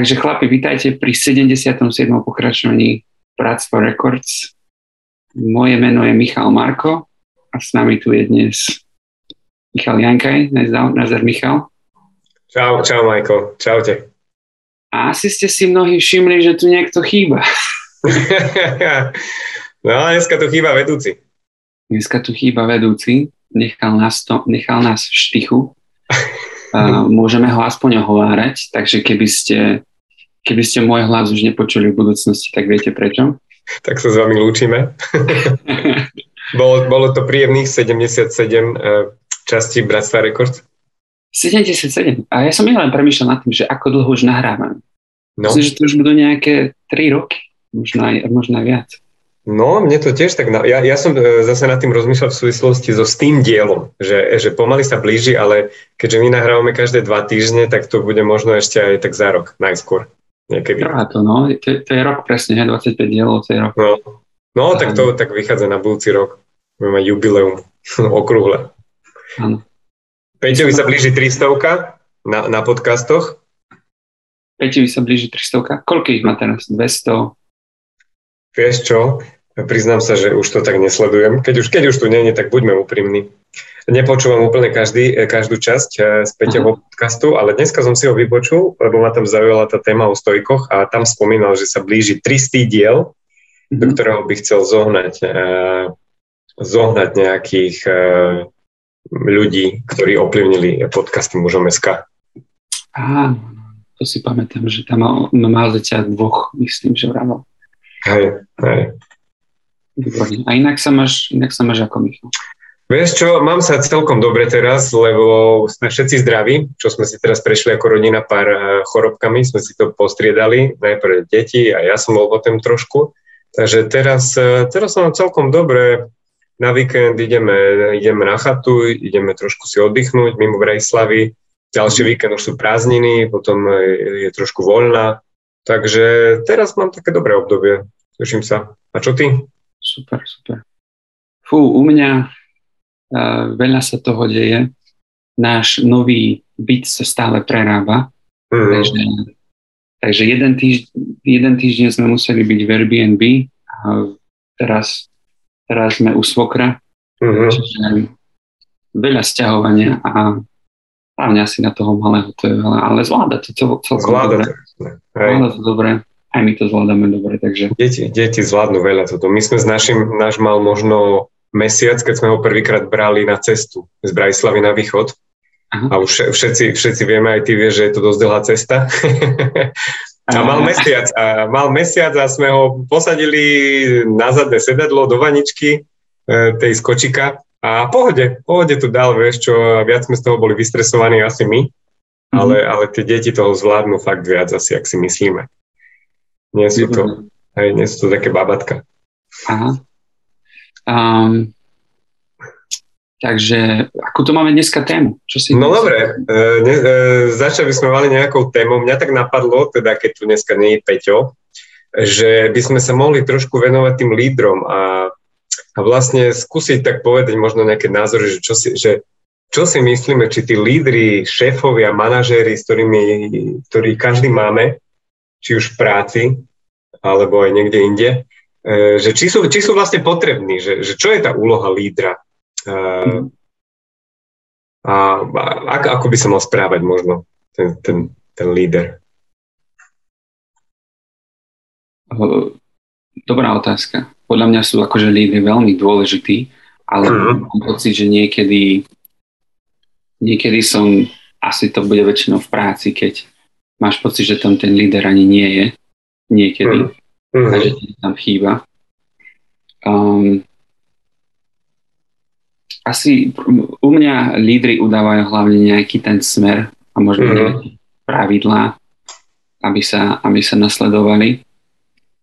Takže chlapi, vítajte pri 77. pokračovaní Bratstvo Records. Moje meno je Michal Marko a s nami tu je dnes Michal Jankaj. Nazdar Michal. Čau, čau Majko, čaute. A asi ste si mnohí všimli, že tu niekto chýba. no, dneska tu chýba vedúci. Dneska tu chýba vedúci. Nechal nás, to, nechal nás v štychu. Uh, môžeme ho aspoň ohovárať, takže keby ste, keby ste môj hlas už nepočuli v budúcnosti, tak viete prečo? Tak sa s vami lúčime. bolo, bolo to príjemných 77 uh, častí Bratstva Records. 77. A ja som len premýšľal nad tým, že ako dlho už nahrávam. No. Myslím, že to už budú nejaké 3 roky, možno aj, možno viac. No, mne to tiež tak... Na... Ja, ja som e, zase nad tým rozmýšľal v súvislosti so s tým dielom, že, že pomaly sa blíži, ale keďže my nahrávame každé dva týždne, tak to bude možno ešte aj tak za rok, najskôr. Niekedy. Trvá to, no. To, to je rok presne, 25 dielov, to je rok. No, no tak to tak vychádza na budúci rok. Budeme mať jubileum okrúhle. Áno. Peťovi sa blíži 300 na, na podcastoch. Peťovi sa blíži 300 Koľko ich má teraz? 200? Vieš čo, priznám sa, že už to tak nesledujem. Keď už, keď už tu je, tak buďme úprimní. Nepočúvam úplne každý, každú časť eh, z Peťovho podcastu, ale dneska som si ho vypočul, lebo ma tam zaujala tá téma o stojkoch a tam spomínal, že sa blíži 300 diel, mm-hmm. do ktorého by chcel zohnať, uh, zohnať nejakých ľudí, ktorí ovplyvnili podcasty mužom SK. Áno, to si pamätám, že tam mal, mal dvoch, myslím, že vravel. Hej, hej. A inak sa máš, inak sa máš ako Michal? Vieš čo, mám sa celkom dobre teraz, lebo sme všetci zdraví, čo sme si teraz prešli ako rodina pár eh, chorobkami, sme si to postriedali, najprv deti a ja som bol potom trošku. Takže teraz, eh, teraz som celkom dobre, na víkend ideme, ideme na chatu, ideme trošku si oddychnúť mimo Brejslavy, ďalší víkend už sú prázdniny, potom je, je trošku voľná, Takže teraz mám také dobré obdobie. Teším sa. A čo ty? Super, super. Fú, u mňa veľa sa toho deje. Náš nový byt sa stále prerába. Mm. Takže, takže jeden, týž, jeden týždeň sme museli byť v Airbnb a teraz, teraz sme u svokra. Mm-hmm. Čiže veľa stiahovania a hlavne asi na toho malého to je veľa, ale zvláda to celkom zvláda dobre. To, zvláda to dobre, aj my to zvládame dobre, takže... Deti, deti zvládnu veľa toto. My sme s našim, náš mal možno mesiac, keď sme ho prvýkrát brali na cestu z Brajslavy na východ. Aha. A už všetci, všetci vieme, aj ty vieš, že je to dosť dlhá cesta. a mal mesiac, a mal mesiac a sme ho posadili na zadné sedadlo do vaničky e, tej skočika a pohode, pohode to dal, vieš čo, viac sme z toho boli vystresovaní asi my, mm-hmm. ale, ale tie deti toho zvládnu fakt viac asi, ak si myslíme. Nie sú to, hej, nie sú to také babatka. Aha. Um, takže, ako to máme dneska tému? Čo si no dobre, e, e, začali by sme mali nejakou témou. Mňa tak napadlo, teda keď tu dneska nie je Peťo, že by sme sa mohli trošku venovať tým lídrom a a vlastne skúsiť tak povedať možno nejaké názory, že čo si, že čo si myslíme, či tí lídry, šéfovia, manažéri, s ktorými, ktorí každý máme, či už v práci, alebo aj niekde inde, že či sú, či sú vlastne potrební, že, že čo je tá úloha lídra e, a, a ako, ako by sa mal správať možno ten, ten, ten líder? Dobrá otázka podľa mňa sú akože lídry veľmi dôležití, ale mm. mám pocit, že niekedy, niekedy som, asi to bude väčšinou v práci, keď máš pocit, že tam ten líder ani nie je, niekedy, mm. Ti tam chýba. Um, asi u mňa lídry udávajú hlavne nejaký ten smer a možno mm. nejaké pravidlá, aby sa, aby sa nasledovali.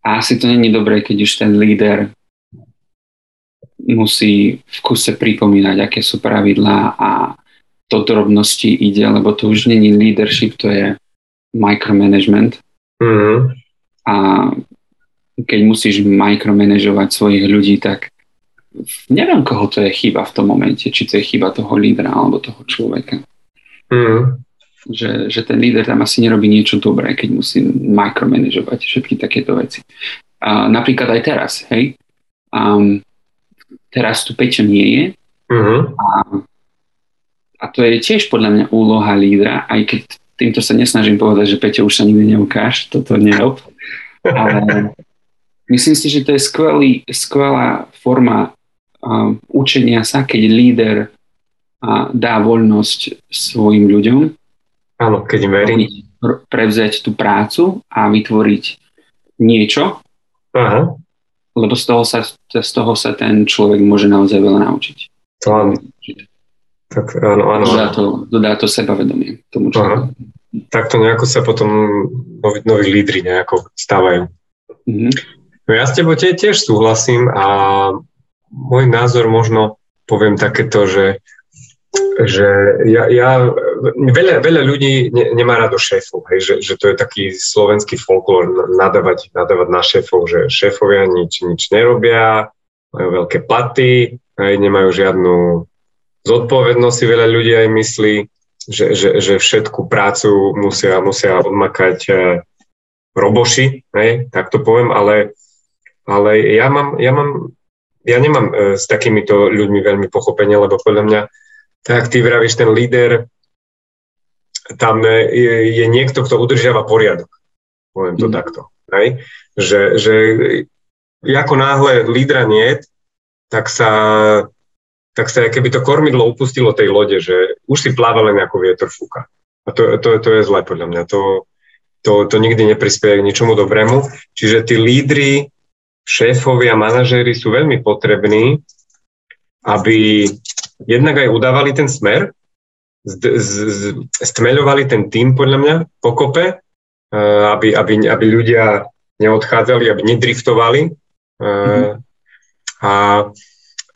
A asi to není dobré, keď už ten líder musí v kuse pripomínať, aké sú pravidlá a do drobnosti ide, lebo to už není leadership, to je micromanagement. Mm-hmm. A keď musíš micromanažovať svojich ľudí, tak neviem, koho to je chyba v tom momente, či to je chyba toho lídra alebo toho človeka. Mm. že, že ten líder tam asi nerobí niečo dobré, keď musí micromanažovať všetky takéto veci. A napríklad aj teraz, hej, um, teraz tu Peťo nie je uh-huh. a, a to je tiež podľa mňa úloha lídra, aj keď týmto sa nesnažím povedať, že Peťo už sa nikdy neukáž, toto nerob, ale myslím si, že to je skvelý, skvelá forma um, učenia sa, keď líder uh, dá voľnosť svojim ľuďom Áno, keď im verí. Prevziať tú prácu a vytvoriť niečo, Aha. lebo z toho, sa, z toho sa ten človek môže naozaj veľa naučiť. To áno. Tak áno, áno. Dodá to, dodá to sebavedomie tomu človeku. Takto nejako sa potom noví, noví lídry nejako stávajú. Mm-hmm. No ja s tebou tie, tiež súhlasím a môj názor možno poviem takéto, že že ja, ja veľa, veľa ľudí ne, nemá rado šéfov, hej, že, že to je taký slovenský folklór nadávať, nadávať na šéfov, že šéfovia nič, nič nerobia, majú veľké platy, hej, nemajú žiadnu zodpovednosť, si veľa ľudí aj myslí, že, že, že všetku prácu musia, musia odmakať e, roboši, hej, tak to poviem, ale, ale ja, mám, ja, mám, ja nemám e, s takýmito ľuďmi veľmi pochopenie, lebo podľa mňa tak ty vravíš, ten líder, tam je, je niekto, kto udržiava poriadok. Poviem to mm. takto. Hej? Že, že ako náhle lídra nie, tak sa, tak sa keby to kormidlo upustilo tej lode, že už si pláva len ako vietor fúka. A to, to, to je zle podľa mňa. To, to, to nikdy neprispieje k ničomu dobrému. Čiže tí lídry, šéfovia, manažéri sú veľmi potrební, aby jednak aj udávali ten smer, stmeľovali ten tým podľa mňa pokope, eh, aby, aby, aby ľudia neodchádzali, aby nedriftovali. Mm-hmm. A,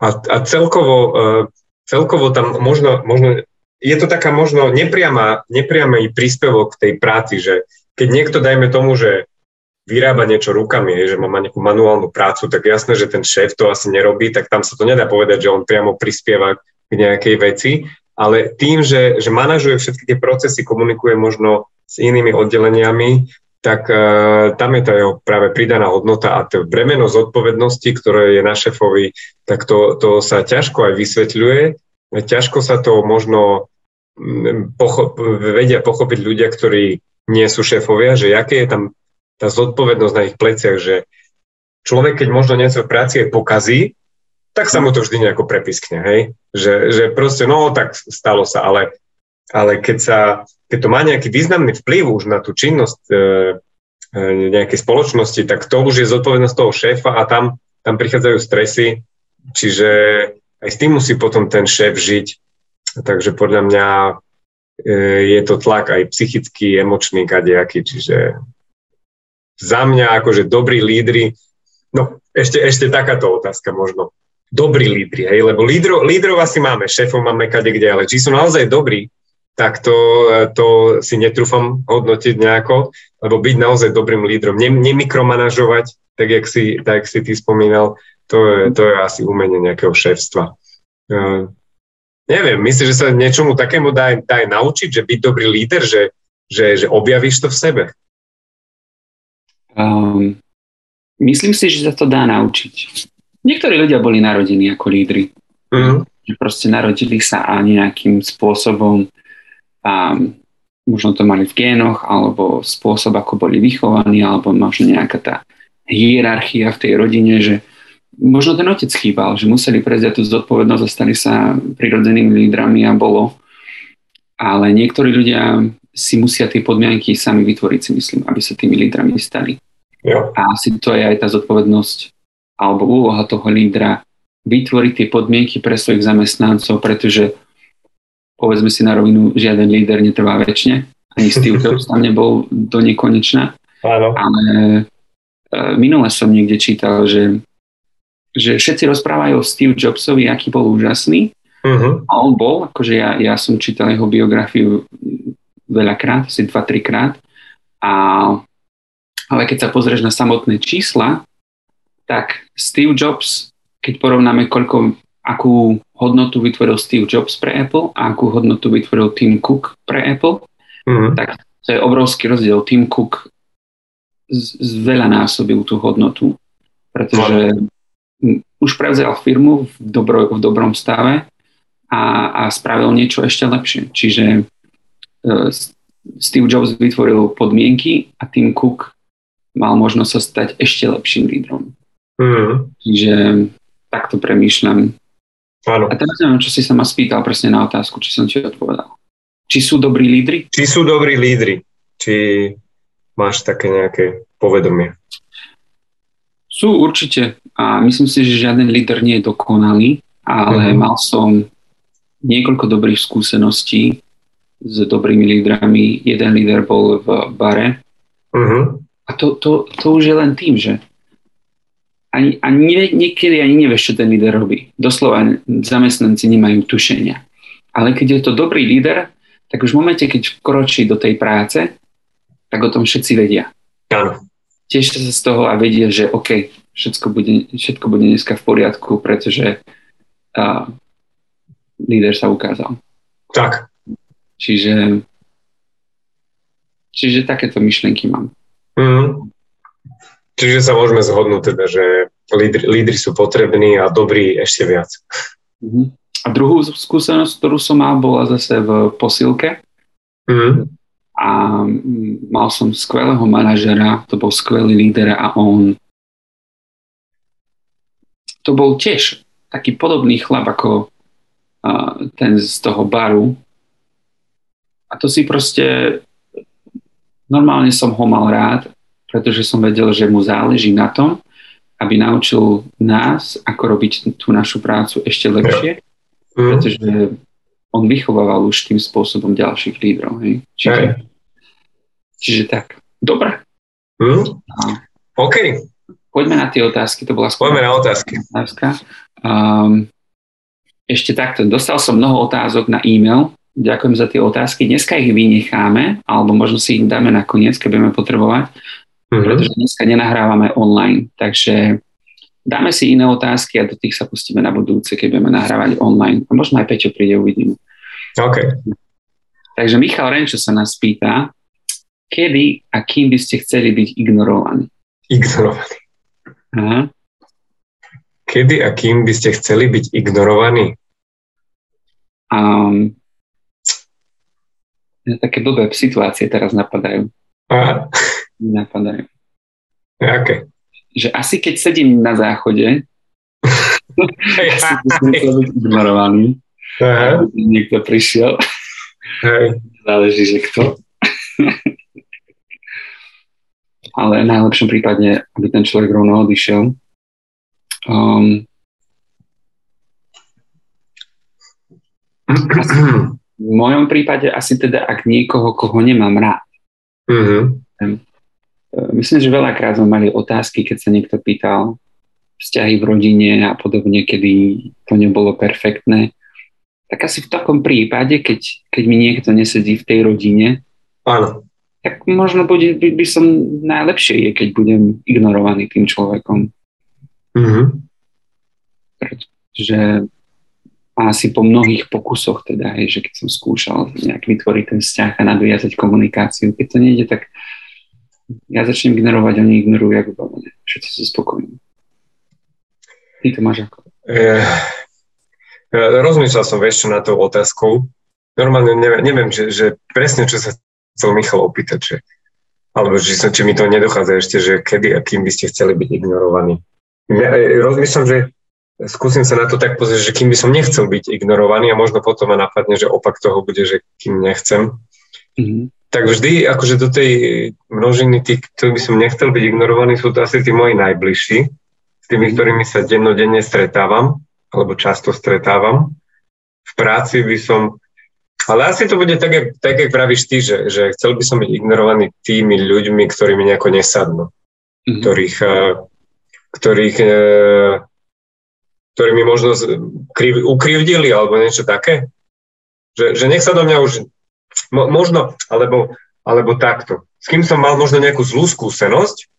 a, a celkovo, eh, celkovo tam možno, možno, je to taká možno nepriama, nepriamý príspevok tej práci, že keď niekto, dajme tomu, že vyrába niečo rukami, že má nejakú manuálnu prácu, tak jasné, že ten šéf to asi nerobí, tak tam sa to nedá povedať, že on priamo prispieva k nejakej veci, ale tým, že, že manažuje všetky tie procesy, komunikuje možno s inými oddeleniami, tak uh, tam je tá jeho práve pridaná hodnota a to bremeno zodpovednosti, ktoré je na šéfovi, tak to, to sa ťažko aj vysvetľuje. Ťažko sa to možno mm, pochop, vedia pochopiť ľudia, ktorí nie sú šéfovia, že aké je tam tá zodpovednosť na ich pleciach, že človek, keď možno niečo v práci je pokazí, tak sa mu to vždy nejako prepiskne, hej? Že, že proste, no tak stalo sa, ale, ale keď, sa, keď to má nejaký významný vplyv už na tú činnosť e, e, nejakej spoločnosti, tak to už je zodpovednosť toho šéfa a tam, tam prichádzajú stresy, čiže aj s tým musí potom ten šéf žiť. Takže podľa mňa e, je to tlak aj psychický, emočný, kadejaký, čiže za mňa akože dobrí lídry, no ešte, ešte takáto otázka možno dobrí lídri, hej, lebo lídrov, lídrov asi máme, šéfov máme kade kde, ale či sú naozaj dobrí, tak to, to si netrúfam hodnotiť nejako, lebo byť naozaj dobrým lídrom, ne, nemikromanažovať, tak jak si, tak si ty spomínal, to je, to je asi umenie nejakého šéfstva. Uh, neviem, myslíš, že sa niečomu takému dá, dá naučiť, že byť dobrý líder, že, že, že objavíš to v sebe? Um, myslím si, že sa to dá naučiť. Niektorí ľudia boli narodení ako lídry. Mm. Že proste narodili sa a nejakým spôsobom a možno to mali v génoch, alebo spôsob, ako boli vychovaní, alebo možno nejaká tá hierarchia v tej rodine, že možno ten otec chýbal, že museli prevziať tú zodpovednosť a stali sa prirodzenými lídrami a bolo. Ale niektorí ľudia si musia tie podmienky sami vytvoriť, si myslím, aby sa tými lídrami stali. Jo. A asi to je aj tá zodpovednosť alebo úloha toho lídra vytvoriť tie podmienky pre svojich zamestnancov, pretože povedzme si na rovinu, žiaden líder netrvá väčšine, ani Steve Jobs tam nebol do nekonečna. Áno. Ale e, minule som niekde čítal, že, že všetci rozprávajú o Steve Jobsovi, aký bol úžasný. Uh-huh. A on bol, akože ja, ja som čítal jeho biografiu veľakrát, asi dva, trikrát. A, ale keď sa pozrieš na samotné čísla, tak Steve Jobs, keď porovnáme, koľko, akú hodnotu vytvoril Steve Jobs pre Apple a akú hodnotu vytvoril Tim Cook pre Apple, mm-hmm. tak to je obrovský rozdiel. Tim Cook z, z veľa násobil tú hodnotu, pretože už prevzal firmu v, dobro, v dobrom stave a, a spravil niečo ešte lepšie. Čiže Steve Jobs vytvoril podmienky a Tim Cook mal možnosť sa stať ešte lepším lídrom. Mm. Čiže takto premýšľam. Áno. A teraz neviem, čo si sa ma spýtal presne na otázku, či som ti odpovedal. Či sú dobrí lídry? Či sú dobrí lídry. Či máš také nejaké povedomie? Sú určite. A myslím si, že žiaden líder nie je dokonalý, ale mm. mal som niekoľko dobrých skúseností s dobrými lídrami. Jeden líder bol v bare. Uh-huh. A to, to, to už je len tým, že ani, ani niekedy ani nevieš, čo ten líder robí. Doslova zamestnanci nemajú tušenia. Ale keď je to dobrý líder, tak už v momente, keď vkročí do tej práce, tak o tom všetci vedia. Áno. Tešia sa z toho a vedia, že OK, všetko bude, všetko bude dneska v poriadku, pretože uh, líder sa ukázal. Tak. Čiže, čiže takéto myšlenky mám. Mm. Čiže sa môžeme zhodnúť teda, že lídry, lídry sú potrební a dobrí ešte viac. Mm-hmm. A druhú skúsenosť, ktorú som mal, bola zase v posilke. Mm-hmm. A mal som skvelého manažera, to bol skvelý líder a on to bol tiež taký podobný chlap ako uh, ten z toho baru. A to si proste normálne som ho mal rád pretože som vedel, že mu záleží na tom, aby naučil nás, ako robiť tú našu prácu ešte lepšie, mm. pretože on vychovával už tým spôsobom ďalších lídrov. Hej? Čiže, hey. čiže tak. Dobre. Mm. OK. Poďme na tie otázky. To bola Poďme na otázky. Otázka. Um, ešte takto. Dostal som mnoho otázok na e-mail. Ďakujem za tie otázky. Dneska ich vynecháme, alebo možno si ich dáme nakoniec, keď budeme potrebovať mm-hmm. pretože dneska nenahrávame online, takže dáme si iné otázky a do tých sa pustíme na budúce, keď budeme nahrávať online. A možno aj Peťo príde, uvidíme. OK. Takže Michal Renčo sa nás pýta, kedy a kým by ste chceli byť ignorovaní? Ignorovaní. Aha. Kedy a kým by ste chceli byť ignorovaní? Um, také blbé situácie teraz napadajú. Aha napadajú. Aké? Že asi keď sedím na záchode, asi chcel byť ignorovaný. Aha. Niekto prišiel. Hej. Záleží, že kto. Ale v najlepšom prípade, aby ten človek rovno odišiel. Um, asi, v mojom prípade asi teda, ak niekoho, koho nemám rád. Mm-hmm. Myslím, že veľakrát sme mali otázky, keď sa niekto pýtal vzťahy v rodine a podobne, kedy to nebolo perfektné. Tak asi v takom prípade, keď, keď mi niekto nesedí v tej rodine, Áno. tak možno bude, by, by som najlepšie je, keď budem ignorovaný tým človekom. Mm-hmm. Pretože asi po mnohých pokusoch teda, hej, že keď som skúšal nejak vytvoriť ten vzťah a nadviazať komunikáciu, keď to nejde, tak ja začnem ignorovať, oni ignorujú, ako vybavené. Všetci sú spokojní. Ty to máš ako? Eh, rozmýšľal som čo na tou otázkou. Normálne neviem, neviem že, že presne čo sa chcel Michal opýtať, že, alebo že, či mi to nedochádza ešte, že kedy a kým by ste chceli byť ignorovaní. Ja, eh, rozmýšľam, že skúsim sa na to tak pozrieť, že kým by som nechcel byť ignorovaný a možno potom ma napadne, že opak toho bude, že kým nechcem. Mm-hmm tak vždy akože do tej množiny tých, ktorých by som nechcel byť ignorovaný, sú to asi tí moji najbližší, s tými, mhm. ktorými sa dennodenne stretávam, alebo často stretávam. V práci by som, ale asi to bude tak, tak, jak pravíš ty, že, že chcel by som byť ignorovaný tými ľuďmi, ktorí mi nejako nesadnú, mm-hmm. ktorých, eh, ktorých, eh, ktorí mi možno kriv, ukrivdili alebo niečo také. Že, že nech sa do mňa už Mo, možno, alebo, alebo takto. S kým som mal možno nejakú zlú skúsenosť,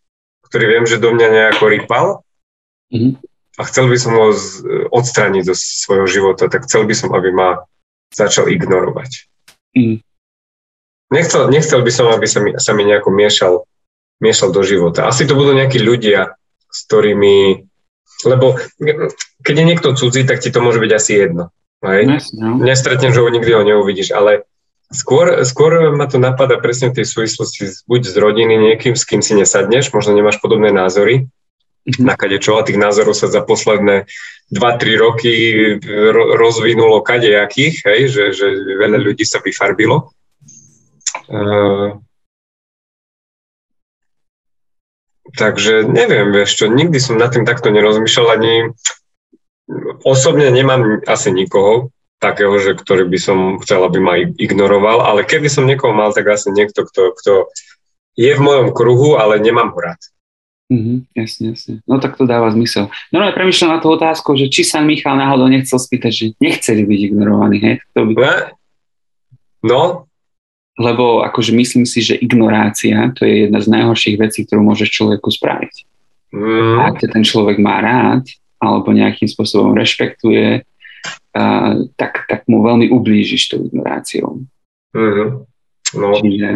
ktorý viem, že do mňa nejako rypal mm-hmm. a chcel by som ho z, odstrániť zo svojho života, tak chcel by som, aby ma začal ignorovať. Mm. nechcel, nechcel by som, aby sa mi, sa mi nejako miešal, miešal do života. Asi to budú nejakí ľudia, s ktorými... Lebo keď je niekto cudzí, tak ti to môže byť asi jedno. Hej? No. Nestretneš ho, nikdy ho neuvidíš, ale skôr, skôr ma to napadá presne v tej súvislosti buď z rodiny niekým, s kým si nesadneš, možno nemáš podobné názory, mm-hmm. na kade čo a tých názorov sa za posledné 2-3 roky ro- rozvinulo kadejakých, hej, že, že veľa ľudí sa vyfarbilo. Uh, takže neviem, vieš čo, nikdy som nad tým takto nerozmýšľal, ani osobne nemám asi nikoho takého, že ktorý by som chcel, aby ma ignoroval, ale keby som niekoho mal, tak asi niekto, kto, kto je v mojom kruhu, ale nemám ho rád. Mm-hmm, jasne, jasne. No tak to dáva zmysel. No ale premyšľam na tú otázku, že či sa Michal náhodou nechcel spýtať, že nechceli byť ignorovaní, hej? To by... No. Lebo akože myslím si, že ignorácia to je jedna z najhorších vecí, ktorú môžeš človeku spraviť. Mm. A ak ten človek má rád, alebo nejakým spôsobom rešpektuje, uh, tak, tak mu veľmi ublížiš tou ignoráciou. Mm-hmm. No, Čiže...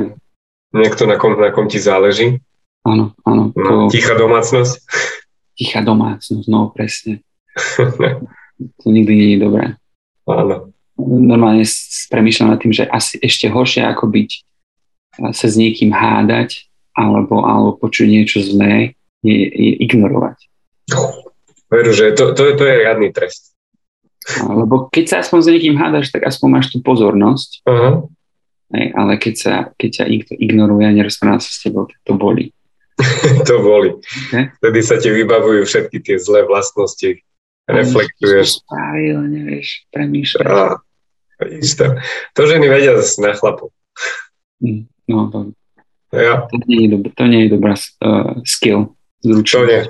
Niekto, na kom, na kom ti záleží. Áno, áno. No, to... Tichá domácnosť. Tichá domácnosť, no presne. to nikdy nie je dobré. Áno. Normálne premýšľam nad tým, že asi ešte horšie ako byť sa s niekým hádať alebo, alebo počuť niečo zlé je, je ignorovať. Veru, že to, to, to je riadný trest. Lebo keď sa aspoň s niekým hádaš, tak aspoň máš tú pozornosť. Uh-huh. Hej, ale keď sa, keď sa niekto ignoruje a nerozpráva sa s tebou, tak to boli. to boli. Okay. Vtedy sa ti vybavujú všetky tie zlé vlastnosti. Reflektuješ. Spravil, nevieš, premýšľaš. A, to. ženy vedia zase na chlapu. Mm, no, to, ja. to, nie je dobrá, to nie je dobrá uh, skill. Zručnosť. To nie.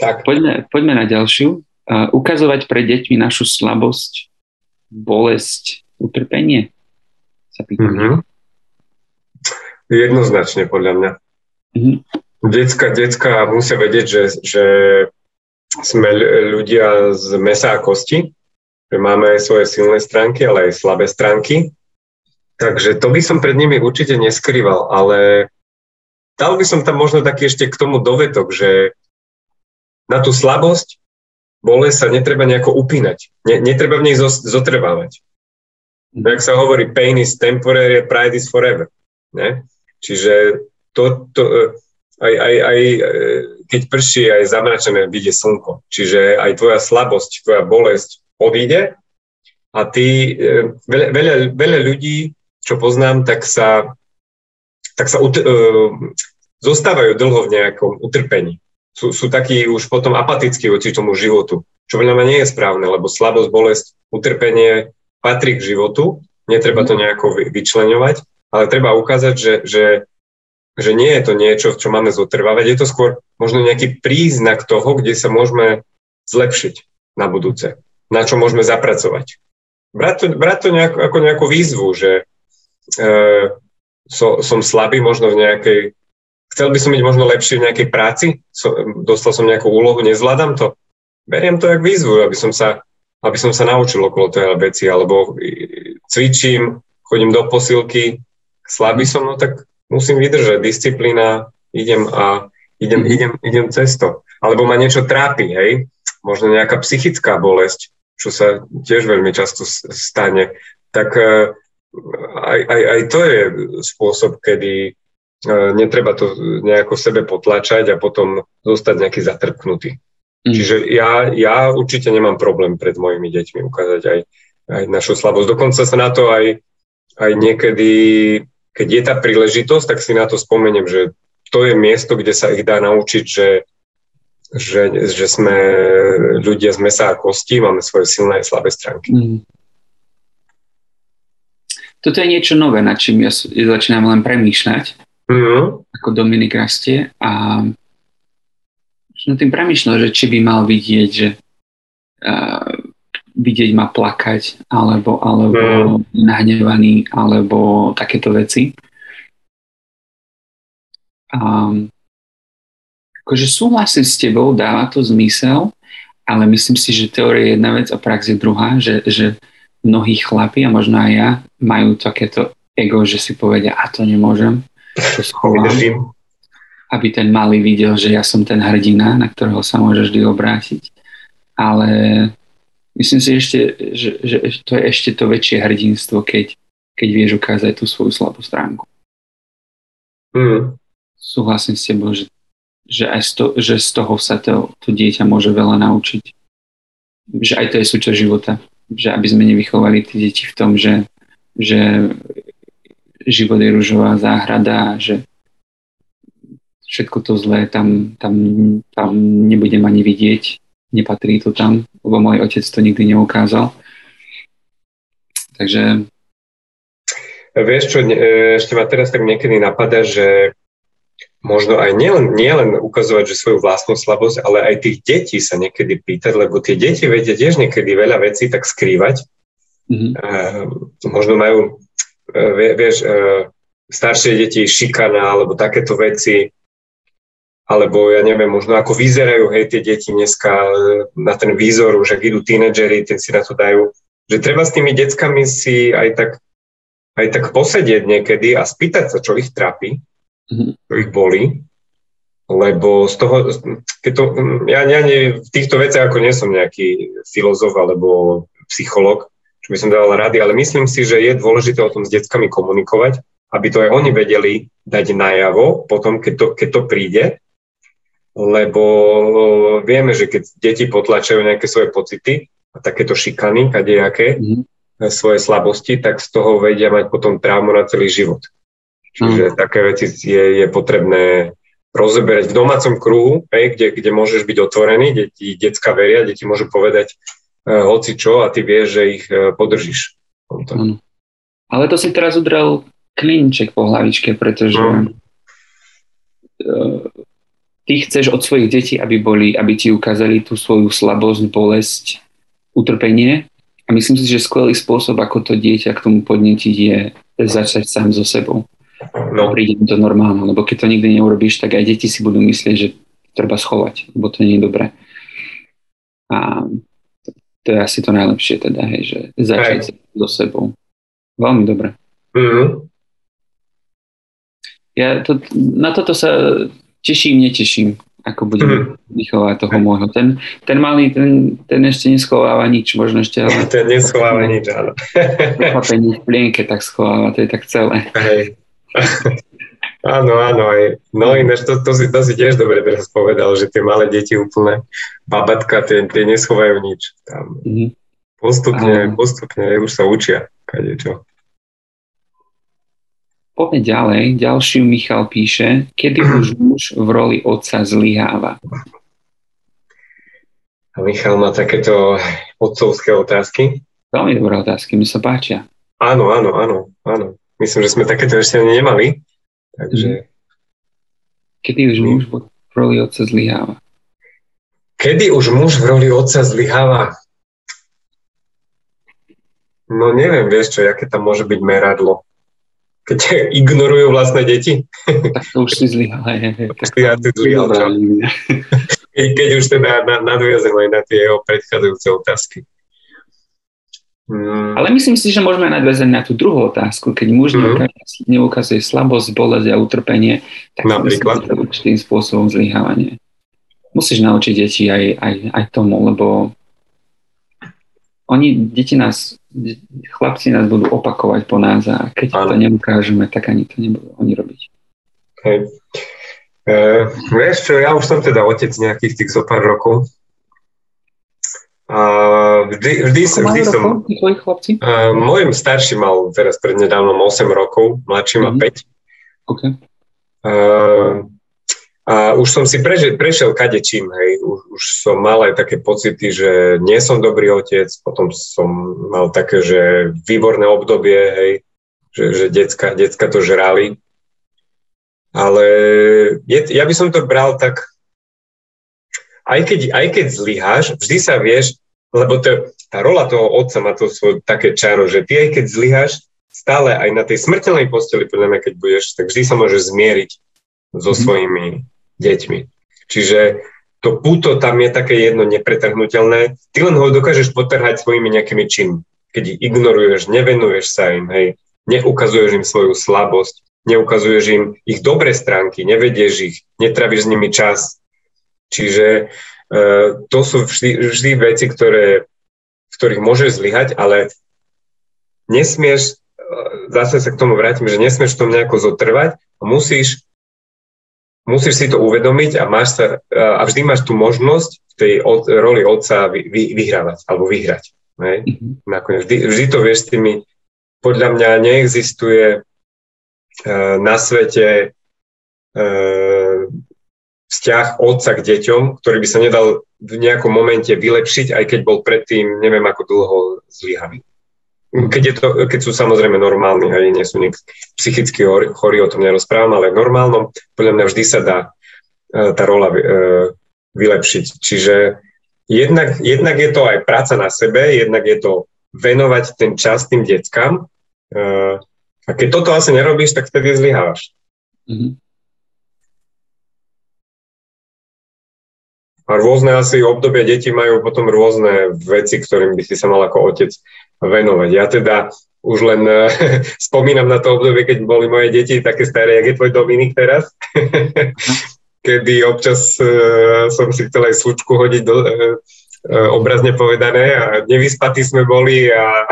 Tak. Poďme, poďme na ďalšiu. Uh, ukazovať pre deťmi našu slabosť, bolesť, utrpenie? Sa pýtam. Mm-hmm. Jednoznačne podľa mňa. Mm-hmm. Decka, decka musia vedieť, že, že sme ľudia z mesa a kosti, že máme svoje silné stránky, ale aj slabé stránky. Takže to by som pred nimi určite neskrýval, ale dal by som tam možno taký ešte k tomu dovetok, že na tú slabosť, bolesť sa netreba nejako upínať. Ne, netreba v nej zotrvávať. Mm. Jak sa hovorí, pain is temporary, pride is forever. Ne? Čiže to, to, e, aj, aj, aj e, keď prší, aj zamračené vidie slnko. Čiže aj tvoja slabosť, tvoja bolesť odíde. A ty, e, veľa, veľa, veľa ľudí, čo poznám, tak sa, tak sa ut, uh, zostávajú dlho v nejakom utrpení. Sú, sú takí už potom apatickí voči tomu životu, čo veľa mňa nie je správne, lebo slabosť, bolesť, utrpenie patrí k životu, netreba to nejako vyčleňovať, ale treba ukázať, že, že že nie je to niečo, čo máme zotrvávať, je to skôr možno nejaký príznak toho, kde sa môžeme zlepšiť na budúce, na čo môžeme zapracovať. Brať to, brať to nejako, ako nejakú výzvu, že e, so, som slabý možno v nejakej, chcel by som byť možno lepší v nejakej práci, so, dostal som nejakú úlohu, nezvládam to, beriem to ako výzvu, aby som sa, aby som sa naučil okolo tej veci, alebo cvičím, chodím do posilky, slabý som, no tak musím vydržať, disciplína, idem a idem, mm-hmm. idem, idem cesto. Alebo ma niečo trápi, hej, možno nejaká psychická bolesť, čo sa tiež veľmi často stane, tak e, aj, aj, aj to je spôsob, kedy e, netreba to nejako sebe potlačať a potom zostať nejaký zatrpknutý. Mm. Čiže ja, ja určite nemám problém pred mojimi deťmi ukázať aj, aj našu slabosť. Dokonca sa na to aj, aj niekedy keď je tá príležitosť, tak si na to spomeniem, že to je miesto, kde sa ich dá naučiť, že, že, že sme ľudia z mesa a kosti, máme svoje silné a slabé stránky. Mm. Toto je niečo nové, nad čím ja, začínam len premýšľať, mm. ako Dominik rastie a na tým premýšľal, že či by mal vidieť, že uh, vidieť ma plakať, alebo, alebo mm. nahnevaný, alebo takéto veci. Um, akože súhlasím s tebou, dáva to zmysel, ale myslím si, že teória je jedna vec a prax je druhá, že, že mnohí chlapi a možno aj ja majú takéto ego, že si povedia, a to nemôžem, to schovám. Aby ten malý videl, že ja som ten hrdina, na ktorého sa môže vždy obrátiť. Ale myslím si ešte, že, že to je ešte to väčšie hrdinstvo, keď, keď vieš ukázať tú svoju slabú stránku. Mm. Súhlasím s tebou, že, že, aj z to, že z toho sa to, to dieťa môže veľa naučiť. Že aj to je súčasť života. Že aby sme nevychovali tie deti v tom, že, že život je rúžová záhrada, že všetko to zlé tam, tam, tam nebudem ani vidieť, nepatrí to tam, lebo môj otec to nikdy neukázal. Takže... Vieš čo, ešte ma teraz tak niekedy napadá, že možno aj nielen, nielen ukazovať, že svoju vlastnú slabosť, ale aj tých detí sa niekedy pýtať, lebo tie deti vedia tiež niekedy veľa vecí tak skrývať. Mm-hmm. Uh, možno majú, uh, vieš, uh, staršie deti šikana alebo takéto veci, alebo ja neviem, možno ako vyzerajú hej, tie deti dneska na ten výzor, už ak idú tínedžeri, ten si na to dajú. Že treba s tými deckami si aj tak, aj tak posedieť niekedy a spýtať sa, čo ich trápi mm-hmm. ich boli, lebo z toho, keď to, ja, ja nie, v týchto veciach ako nie som nejaký filozof alebo psycholog, čo by som dával rady, ale myslím si, že je dôležité o tom s deckami komunikovať, aby to aj oni vedeli dať najavo potom, keď to, keď to príde, lebo vieme, že keď deti potlačajú nejaké svoje pocity a takéto šikany, kadejaké, mm-hmm. svoje slabosti, tak z toho vedia mať potom traumu na celý život. Čiže mm. také veci je, je potrebné rozoberať v domácom kruhu, hej, kde, kde môžeš byť otvorený, deti, detská veria, deti môžu povedať uh, hoci čo a ty vieš, že ich uh, podržíš. Mm. Ale to si teraz udrel klinček po hlavičke, pretože mm. uh, ty chceš od svojich detí, aby, boli, aby ti ukázali tú svoju slabosť, bolesť, utrpenie a myslím si, že skvelý spôsob, ako to dieťa k tomu podnetiť je začať sám so sebou no. príde to normálne, lebo keď to nikdy neurobíš, tak aj deti si budú myslieť, že treba schovať, lebo to nie je dobré. A to je asi to najlepšie teda, hej, že začať sa so sebou. Veľmi dobre. Mm-hmm. Ja to, na toto sa teším, neteším, ako budem mm-hmm. vychovať toho môjho. Ten, ten malý, ten, ten ešte neschováva nič, možno ešte... Ale... ten neschováva nič, áno. v plienke tak schováva, to je tak celé. Hej. Áno, áno, aj. No ináč to, to, si, to si tiež dobre teraz povedal, že tie malé deti úplne, babatka, tie, tie neschovajú nič. Tam mm-hmm. postupne, postupne už sa učia kadečo. Poďme ďalej. Ďalšiu Michal píše, kedy už muž v roli otca zlyháva? A Michal má takéto otcovské otázky. Veľmi dobré otázky, mi sa páčia. Áno, áno, áno, áno. Myslím, že sme takéto ešte ani nemali. Takže... Kedy už muž v roli otca zlyháva? Kedy už muž v roli otca zlyháva? No neviem, vieš čo, aké tam môže byť meradlo. Keď ignorujú vlastné deti. Tak to už si zlyhal. Ja zlyhal keď, keď už teda nadviazem aj na tie jeho predchádzajúce otázky. Mm. Ale myslím si, že môžeme nadväzať na tú druhú otázku. Keď muž mm. neukazuje slabosť, bolesť a utrpenie, tak Napríklad. to určitým spôsobom zlyhávanie. Musíš naučiť deti aj, aj, aj tomu, lebo oni, deti nás, chlapci nás budú opakovať po nás a keď ano. to neukážeme, tak ani to nebudú oni robiť. Hej. Uh, vieš čo, ja už som teda otec nejakých tých zo pár rokov a vždy, vždy, som, vždy som... Tvoji chlapci? Uh, môj starší mal teraz prednedávnom 8 rokov, mladší má mm-hmm. 5. Okay. Uh, a už som si prešiel, prešiel kadečím, hej. Už, už som mal aj také pocity, že nie som dobrý otec, potom som mal také, že výborné obdobie, hej, že, že decka, decka to žrali. Ale je, ja by som to bral tak, aj keď, aj keď zlyháš, vždy sa vieš, lebo to, tá rola toho otca má to svoje také čaro, že ty aj keď zlyháš, stále aj na tej smrteľnej posteli, podľa mňa, keď budeš, tak vždy sa môžeš zmieriť so mhm. svojimi deťmi. Čiže to púto tam je také jedno nepretrhnutelné. Ty len ho dokážeš potrhať svojimi nejakými činmi. Keď ich ignoruješ, nevenuješ sa im, hej, neukazuješ im svoju slabosť, neukazuješ im ich dobré stránky, nevedieš ich, netravíš s nimi čas. Čiže to sú vždy, vždy veci, ktoré, v ktorých môžeš zlyhať, ale nesmieš, uh, zase sa k tomu vrátim, že nesmieš v tom nejako zotrvať a musíš, musíš si to uvedomiť a, máš sa, uh, a vždy máš tú možnosť v tej od, roli otca vy, vy, vyhrávať alebo vyhrať. Mm-hmm. Nakoniec vždy, vždy to vieš s tými, podľa mňa neexistuje E, na svete e, vzťah otca k deťom, ktorý by sa nedal v nejakom momente vylepšiť, aj keď bol predtým neviem ako dlho zlyhaný. Keď, je to, keď sú samozrejme normálni, aj nie sú nik psychicky chorí, o tom nerozprávam, ale v normálnom, podľa mňa vždy sa dá e, tá rola vylepšiť. Čiže jednak, jednak je to aj práca na sebe, jednak je to venovať ten čas tým deckám, a keď toto asi nerobíš, tak vtedy zlyhávaš. Mm-hmm. A rôzne asi obdobie deti majú potom rôzne veci, ktorým by si sa mal ako otec venovať. Ja teda už len spomínam na to obdobie, keď boli moje deti také staré, jak je tvoj Dominik teraz. kedy občas uh, som si chcel aj slučku hodiť do, uh, obrazne povedané a nevyspatí sme boli a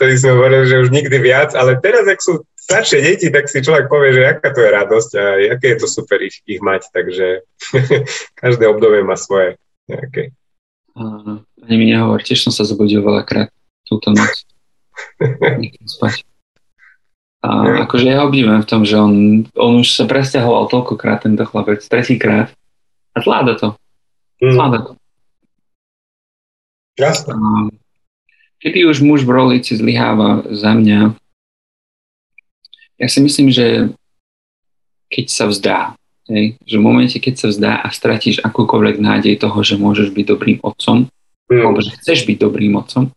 vtedy sme hovorili, že už nikdy viac, ale teraz, ak sú staršie deti, tak si človek povie, že aká to je radosť a aké je to super ich, ich mať, takže každé obdobie má svoje nejaké. Áno, ani mi nehovor, tiež som sa zobudil veľakrát túto noc. spať. A akože ja obdivujem v tom, že on, on už sa presťahoval toľkokrát, tento chlapec, tretíkrát a zvláda to. Mm. Jasne. Kedy už muž v rolici zlyháva za mňa, ja si myslím, že keď sa vzdá, hej, že v momente, keď sa vzdá a stratíš akúkoľvek nádej toho, že môžeš byť dobrým otcom, mm. alebo že chceš byť dobrým otcom,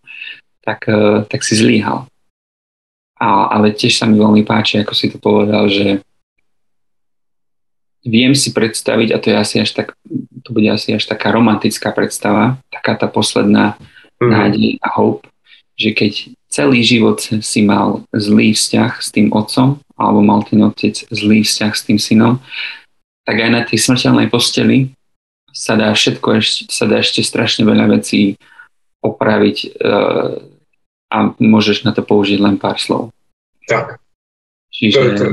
tak, eh, tak si zlyhal. A, ale tiež sa mi veľmi páči, ako si to povedal, že viem si predstaviť, a to je asi až tak, to bude asi až taká romantická predstava, taká tá posledná mm. nádej a hope, že keď celý život si mal zlý vzťah s tým otcom, alebo mal ten otec zlý vzťah s tým synom, tak aj na tej smrteľnej posteli sa dá všetko, ešte, sa dá ešte strašne veľa vecí opraviť uh, a môžeš na to použiť len pár slov. Tak. Čiže... To, to,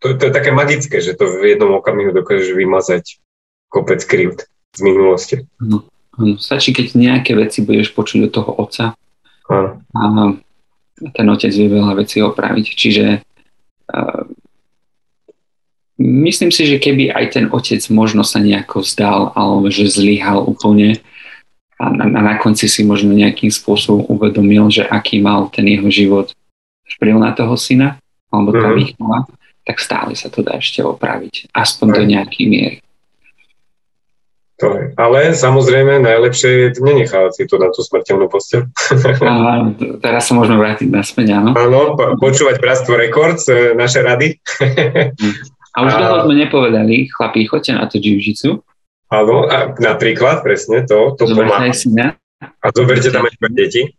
to, to je také magické, že to v jednom okamihu dokážeš vymazať kopec krivt z minulosti. No, no, stačí, keď nejaké veci budeš počuť od toho otca ano. a ten otec vie veľa vecí opraviť. Čiže uh, myslím si, že keby aj ten otec možno sa nejako vzdal alebo že zlyhal úplne a na, na konci si možno nejakým spôsobom uvedomil, že aký mal ten jeho život vplyv na toho syna alebo tá mm. výchova, tak stále sa to dá ešte opraviť. Aspoň Aj. do nejakej miery. To je. Ale samozrejme najlepšie je nenechávať si to na tú smrteľnú posteľ. teraz sa môžeme vrátiť naspäť, áno. Áno, počúvať Bratstvo Records, e, naše rady. a už dlho sme nepovedali, chlapí, choďte na to jiu Áno, a napríklad, presne to, to pomáha. A zoberte tam aj deti.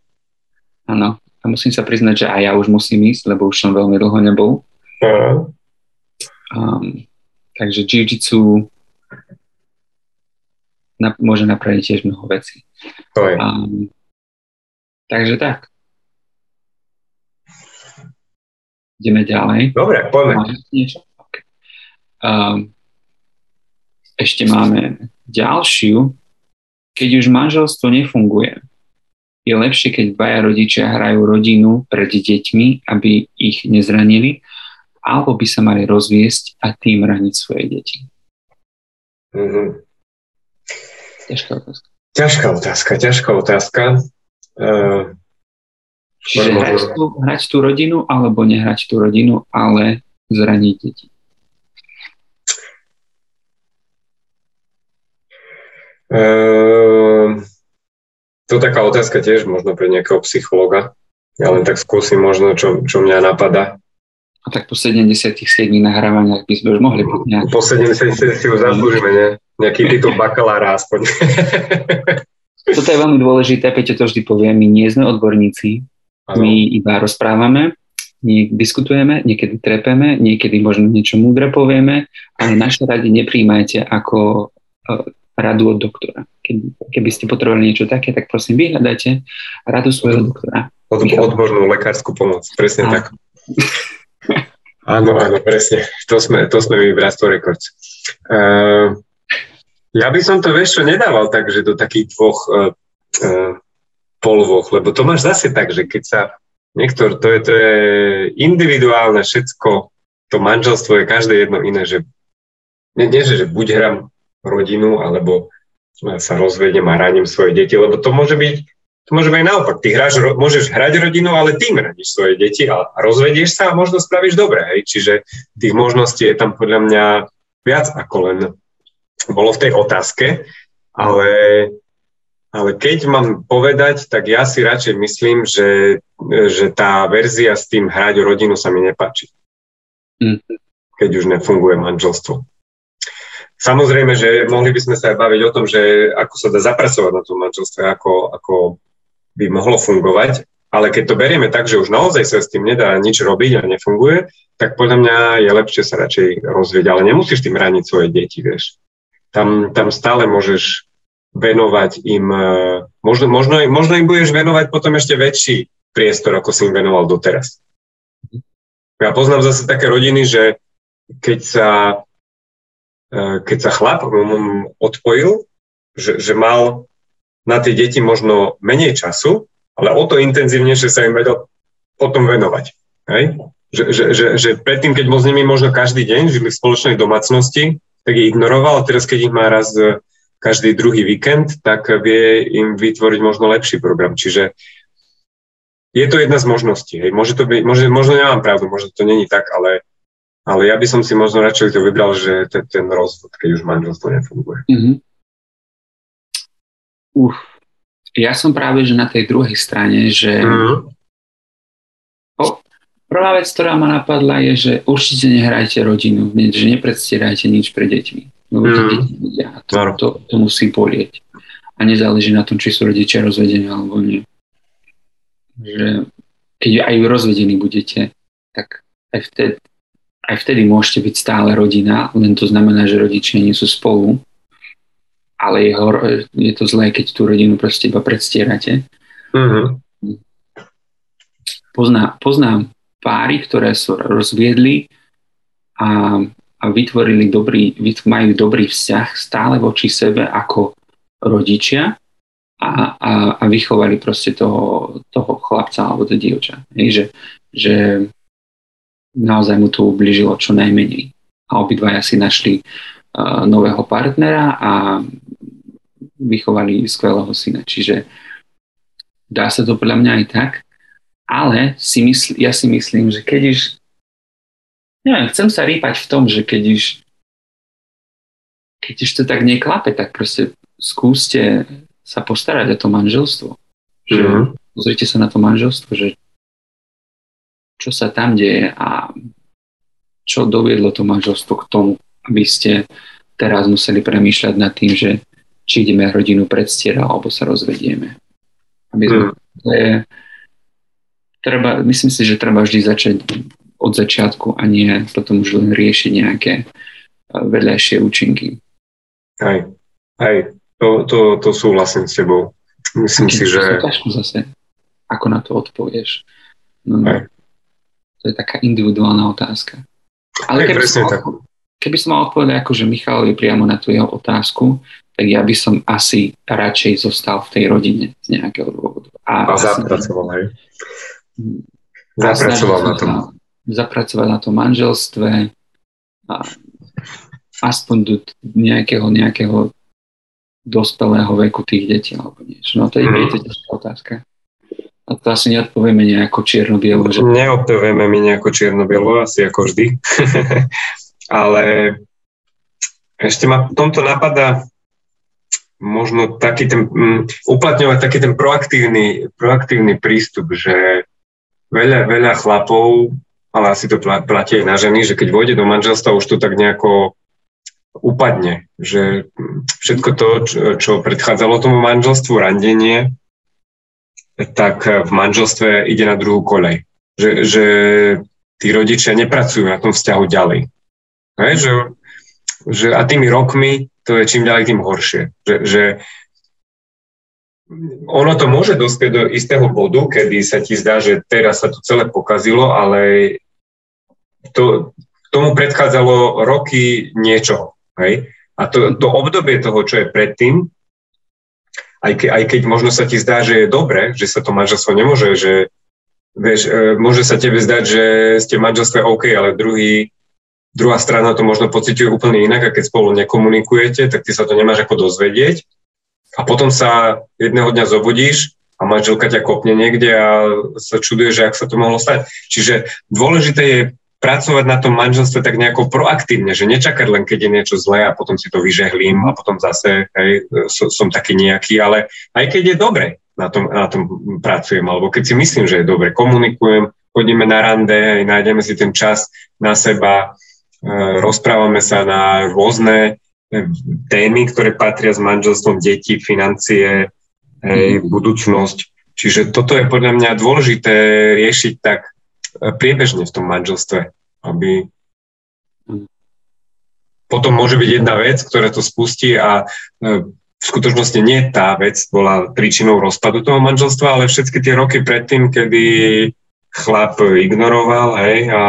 Áno, a musím sa priznať, že aj ja už musím ísť, lebo už som veľmi dlho nebol. Um, takže jiu-jitsu na, môže napraviť tiež mnoho vecí. To je. Um, takže tak. Ideme ďalej. Dobre, poďme. Okay. Um, ešte máme ďalšiu. Keď už manželstvo nefunguje, je lepšie, keď dvaja rodičia hrajú rodinu pred deťmi, aby ich nezranili, alebo by sa mali rozviesť a tým raniť svoje deti? Mm-hmm. Ťažká otázka. Ťažká otázka, ťažká otázka. Uh, Čiže hrať tú, hrať tú rodinu alebo nehrať tú rodinu, ale zraniť deti. Uh, to taká otázka tiež možno pre nejakého psychologa. Ja len tak skúsim možno, čo, čo mňa napadá. A tak po 77 nahrávaniach by sme už mohli byť nejaký... Po 77 si už zaslúžime, nie? Nejaký titul bakalára aspoň. Toto je veľmi dôležité, Peťo to vždy povie, my nie sme odborníci, Ano. My iba rozprávame, nie, diskutujeme, niekedy trepeme, niekedy možno niečo múdre povieme, ale naše rady nepríjmajte ako uh, radu od doktora. Keby, keby ste potrebovali niečo také, tak prosím vyhľadajte radu svojho doktora. Od, odbornú lekárskú pomoc, presne a. tak. áno, áno, presne. To sme, to sme my v Rasto Records. Uh, ja by som to, vieš čo, nedával tak, že do takých dvoch uh, uh, polvoch, lebo to máš zase tak, že keď sa niektor, to je, to je individuálne všetko, to manželstvo je každé jedno iné, že nie, nie že, buď hram rodinu, alebo sa rozvedem a ránim svoje deti, lebo to môže byť, to môže byť naopak. Ty hráš, môžeš hrať rodinu, ale tým radíš svoje deti a rozvedieš sa a možno spravíš dobre. Hej? Čiže tých možností je tam podľa mňa viac ako len bolo v tej otázke, ale ale keď mám povedať, tak ja si radšej myslím, že, že tá verzia s tým hrať rodinu sa mi nepáči. Mm. Keď už nefunguje manželstvo. Samozrejme, že mohli by sme sa aj baviť o tom, že ako sa dá zapracovať na tom manželstve, ako, ako by mohlo fungovať, ale keď to berieme tak, že už naozaj sa s tým nedá nič robiť a nefunguje, tak podľa mňa je lepšie sa radšej rozvieť, ale nemusíš tým rániť svoje deti, vieš. Tam, tam stále môžeš venovať im, e, možno, možno, možno im budeš venovať potom ešte väčší priestor, ako si im venoval doteraz. Ja poznám zase také rodiny, že keď sa, e, keď sa chlap odpojil, že, že mal na tie deti možno menej času, ale o to intenzívnejšie sa im vedel potom venovať. Hej? Že, že, že, že predtým, keď bol s nimi možno každý deň, žili v spoločnej domácnosti, tak ich ignoroval a teraz, keď ich má raz každý druhý víkend, tak vie im vytvoriť možno lepší program. Čiže je to jedna z možností. Hej. Môže to byť, môže, možno nemám pravdu, možno to není tak, ale, ale ja by som si možno radšej to vybral, že ten, ten rozvod, keď už manželstvo nefunguje. Mm-hmm. Uf. Ja som práve, že na tej druhej strane, že mm-hmm. o, prvá vec, ktorá ma napadla, je, že určite nehrajte rodinu, že nepredstierajte nič pre deťmi. Lebo to mm. vidia. To, to, to musí bolieť. A nezáleží na tom, či sú rodičia rozvedení alebo nie. Že keď aj rozvedení budete, tak aj vtedy, aj vtedy môžete byť stále rodina, len to znamená, že rodičia nie sú spolu, ale je, hor, je to zlé, keď tú rodinu proste iba predstierate. Mm-hmm. Pozná, poznám páry, ktoré sa rozviedli a a vytvorili dobrý, majú dobrý vzťah stále voči sebe ako rodičia a, a, a vychovali proste toho, toho chlapca alebo to dievča. Hej, že, že naozaj mu to ubližilo čo najmenej. A obidvaja si našli uh, nového partnera a vychovali skvelého syna. Čiže dá sa to podľa mňa aj tak, ale si mysl, ja si myslím, že keď už neviem, chcem sa rýpať v tom, že keď už keď už to tak neklape, tak proste skúste sa postarať o to manželstvo. Že mm-hmm. Pozrite sa na to manželstvo, že čo sa tam deje a čo doviedlo to manželstvo k tomu, aby ste teraz museli premýšľať nad tým, že či ideme rodinu predstierať alebo sa rozvedieme. Aby sme, mm. to je, treba, myslím si, že treba vždy začať od začiatku a nie potom už len riešiť nejaké eh, vedľajšie účinky. Aj, aj, to, to, to súhlasím s tebou. Myslím si, že... Zase, ako na to odpovieš. No, no. aj. To je taká individuálna otázka. Ale aj, keby, som mal, tak. keby som mal odpovedať ako, že Michal je priamo na tú jeho otázku, tak ja by som asi radšej zostal v tej rodine z nejakého dôvodu. A, a zapracoval, hej. Zapracoval na tom zapracovať na tom manželstve a aspoň do nejakého, nejakého dospelého veku tých detí alebo niečo. No to je, mm. to ťažká otázka. A to asi neodpovieme nejako čierno-bielo. Že... Neodpovieme mi nejako čierno-bielo, asi ako vždy. Ale ešte ma v tomto napadá možno taký ten, um, uplatňovať taký ten proaktívny, proaktívny prístup, že veľa, veľa chlapov ale asi to platí aj na ženy, že keď vôjde do manželstva, už to tak nejako upadne, že všetko to, čo, predchádzalo tomu manželstvu, randenie, tak v manželstve ide na druhú kolej. Že, že tí rodičia nepracujú na tom vzťahu ďalej. Hej, že, že, a tými rokmi to je čím ďalej tým horšie. Že, že ono to môže dospieť do istého bodu, kedy sa ti zdá, že teraz sa to celé pokazilo, ale to, tomu predchádzalo roky niečoho. Hej? A to, to obdobie toho, čo je predtým, aj, ke, aj keď možno sa ti zdá, že je dobre, že sa to manželstvo nemôže, že vieš, e, môže sa tebe zdať, že ste v manželstve OK, ale druhý, druhá strana to možno pociťuje úplne inak a keď spolu nekomunikujete, tak ty sa to nemáš ako dozvedieť. A potom sa jedného dňa zobudíš a manželka ťa kopne niekde a sa čuduje, že ak sa to mohlo stať. Čiže dôležité je pracovať na tom manželstve tak nejako proaktívne, že nečakať len, keď je niečo zlé a potom si to vyžehlím a potom zase hej, som, som taký nejaký, ale aj keď je dobre, na tom, na tom pracujem, alebo keď si myslím, že je dobre, komunikujem, chodíme na rande, nájdeme si ten čas na seba, e, rozprávame sa na rôzne témy, ktoré patria s manželstvom, deti, financie, hej, mm. budúcnosť. Čiže toto je podľa mňa dôležité riešiť tak priebežne v tom manželstve, aby potom môže byť jedna vec, ktorá to spustí a e, v skutočnosti nie tá vec bola príčinou rozpadu toho manželstva, ale všetky tie roky predtým, kedy chlap ignoroval, hej, a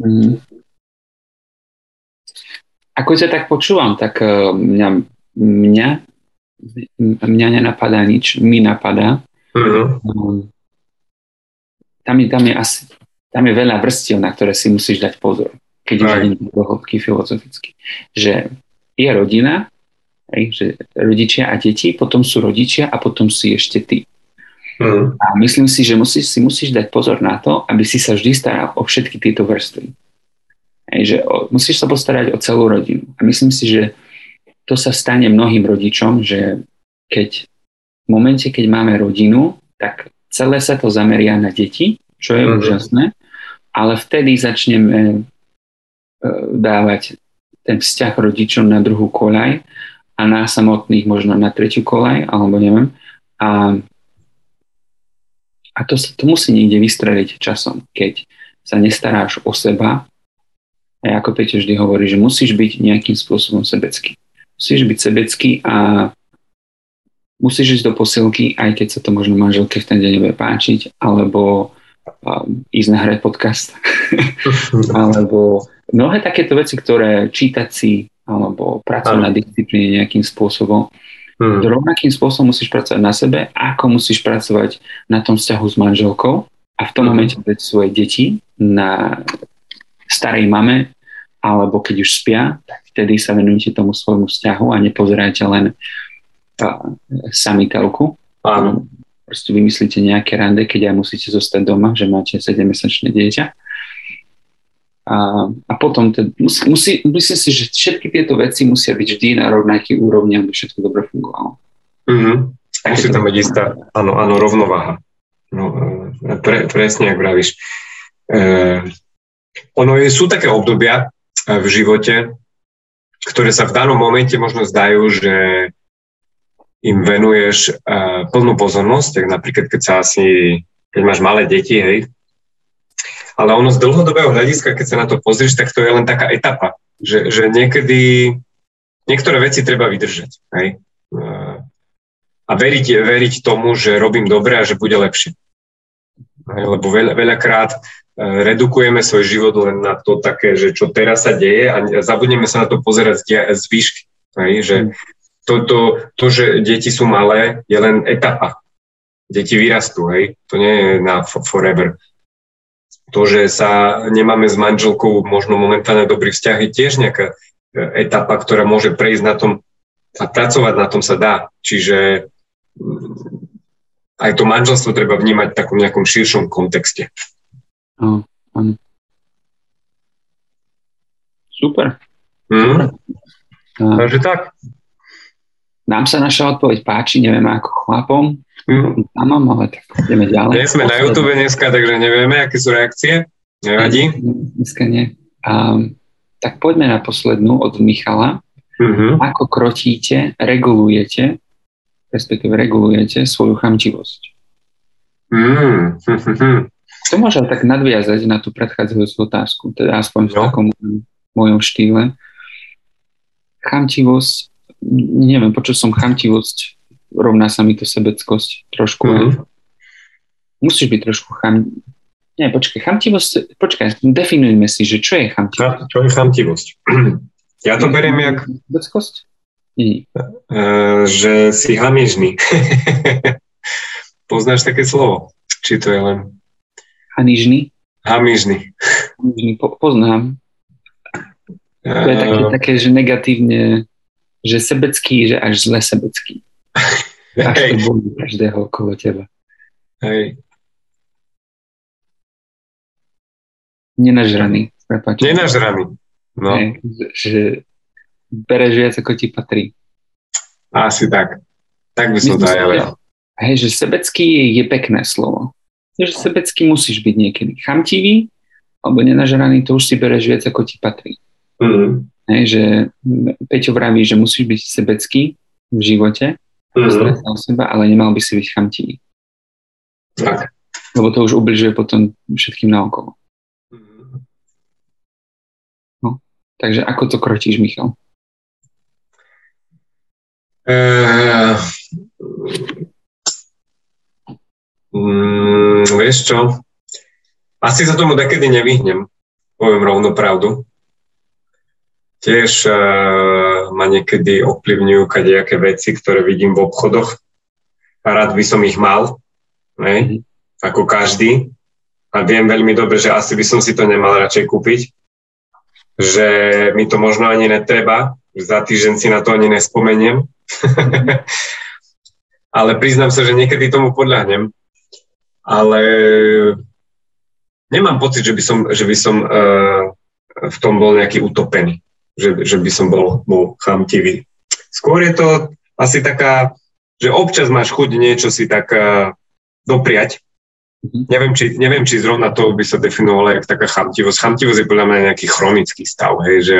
mm. Ako ťa tak počúvam, tak e, mňa, mňa, mňa nenapadá nič, mi napadá. Mm-hmm tam je, tam je asi tam je veľa vrstiev, na ktoré si musíš dať pozor, keď idem do hĺbky filozoficky. Že je rodina, že rodičia a deti, potom sú rodičia a potom si ešte ty. Mm. A myslím si, že musíš, si musíš dať pozor na to, aby si sa vždy staral o všetky tieto vrstvy. Aj, že o, musíš sa postarať o celú rodinu. A myslím si, že to sa stane mnohým rodičom, že keď v momente, keď máme rodinu, tak celé sa to zameria na deti, čo je uh-huh. úžasné, ale vtedy začneme e, dávať ten vzťah rodičom na druhú kolaj a na samotných možno na tretiu kolaj, alebo neviem. A, a to, to musí niekde vystreliť časom, keď sa nestaráš o seba. A ako Peťo vždy hovorí, že musíš byť nejakým spôsobom sebecký. Musíš byť sebecký a musíš ísť do posilky, aj keď sa to možno manželke v ten deň nebude páčiť, alebo um, ísť nahrať podcast, alebo mnohé takéto veci, ktoré čítať si, alebo pracovať na disciplíne nejakým spôsobom. Hmm. Rovnakým spôsobom musíš pracovať na sebe, ako musíš pracovať na tom vzťahu s manželkou a v tom hmm. momente dať svoje deti na starej mame, alebo keď už spia, tak vtedy sa venujete tomu svojmu vzťahu a nepozerajte len samiteľku. Áno. Proste vymyslíte nejaké rande, keď aj musíte zostať doma, že máte 7-mesačné dieťa. A, a potom, te, musí, musí, myslím si, že všetky tieto veci musia byť vždy na rovnaký úrovni, aby všetko dobre fungovalo. Mm-hmm. Musí tam byť istá, áno, áno, rovnováha. No, e, pre, presne, ak vravíš. E, ono je, sú také obdobia e, v živote, ktoré sa v danom momente možno zdajú, že im venuješ uh, plnú pozornosť, tak napríklad keď sa asi, keď máš malé deti, hej, ale ono z dlhodobého hľadiska, keď sa na to pozrieš, tak to je len taká etapa, že, že niekedy niektoré veci treba vydržať, hej, uh, a veriť, veriť tomu, že robím dobre a že bude lepšie. Lebo veľa, veľakrát redukujeme svoj život len na to také, že čo teraz sa deje a zabudneme sa na to pozerať z, z výšky. Hej, že mm to, to, to, že deti sú malé, je len etapa. Deti vyrastú, hej. To nie je na forever. To, že sa nemáme s manželkou možno momentálne dobrý vzťah, je tiež nejaká e, etapa, ktorá môže prejsť na tom a pracovať na tom sa dá. Čiže mm, aj to manželstvo treba vnímať v takom nejakom širšom kontexte. Oh, Super. Mm. Takže tak. Nám sa naša odpoveď páči, neviem ako chlapom, mm. mám, ale tak ideme ďalej. Nie sme na YouTube dneska, takže nevieme, aké sú reakcie. Nevadí? Dneska nie. Um, tak poďme na poslednú od Michala. Mm-hmm. Ako krotíte, regulujete, respektíve regulujete svoju chamtivosť? Mm. to môžem tak nadviazať na tú predchádzajúcu otázku, teda aspoň v no. takom mojom štýle. Chamtivosť, neviem, počul som chamtivosť, rovná sa mi to sebeckosť trošku. Mm-hmm. Musíš byť trošku cham... Nie, počkaj, chamtivosť, počkaj, definujme si, že čo je chamtivosť. Čo je chamtivosť? Ja to beriem jak... Sebeckosť? Nie. Uh, že si hamižný. Poznáš také slovo? Či to je len... Hanižný? Hamižný. Hamižný, po, poznám. To je také, také, že negatívne, že sebecký, že až zle sebecký. Až to boli každého okolo teba. Hej. Nenažraný. Prepáč. Nenažraný. No. Hej, že bereš viac, ako ti patrí. Asi tak. Tak by som to aj Hej, že sebecký je pekné slovo. Že sebecký musíš byť niekedy chamtivý, alebo nenažraný, to už si bereš viac, ako ti patrí. Mm-hmm. Hej, že Peťo vraví, že musíš byť sebecký v živote, mm-hmm. o seba, ale nemal by si byť chamtivý. Tak. Lebo to už ubližuje potom všetkým naokolo. Mm-hmm. No, takže ako to krotíš, Michal? Uh, Mm, vieš čo? Asi sa tomu dekedy nevyhnem, poviem rovno pravdu. Tiež uh, ma niekedy ovplyvňujú kadejaké veci, ktoré vidím v obchodoch a rád by som ich mal, ne? Mhm. ako každý. A viem veľmi dobre, že asi by som si to nemal radšej kúpiť, že mi to možno ani netreba, za týždeň si na to ani nespomeniem. Ale priznám sa, že niekedy tomu podľahnem ale nemám pocit, že by som, že by som uh, v tom bol nejaký utopený, že, že by som bol, bol chamtivý. Skôr je to asi taká, že občas máš chuť niečo si tak uh, dopriať. Mm-hmm. Neviem, či, neviem, či zrovna to by sa definovalo ako taká chamtivosť. Chamtivosť je podľa mňa nejaký chronický stav, hej, že,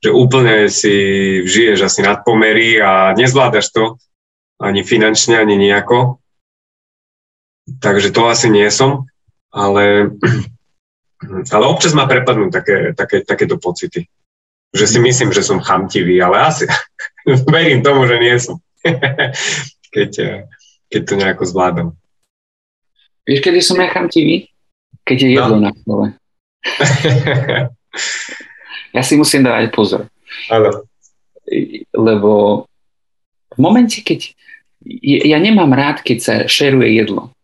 že úplne si žiješ asi nad pomery a nezvládaš to ani finančne, ani nejako takže to asi nie som, ale, ale občas ma prepadnú také, také, takéto pocity. Že si myslím, že som chamtivý, ale asi verím tomu, že nie som. keď, keď to nejako zvládam. Vieš, kedy som ja chamtivý? Keď je jedlo no. na stole. ja si musím dávať pozor. Áno. Lebo v momente, keď ja nemám rád, keď sa šeruje jedlo.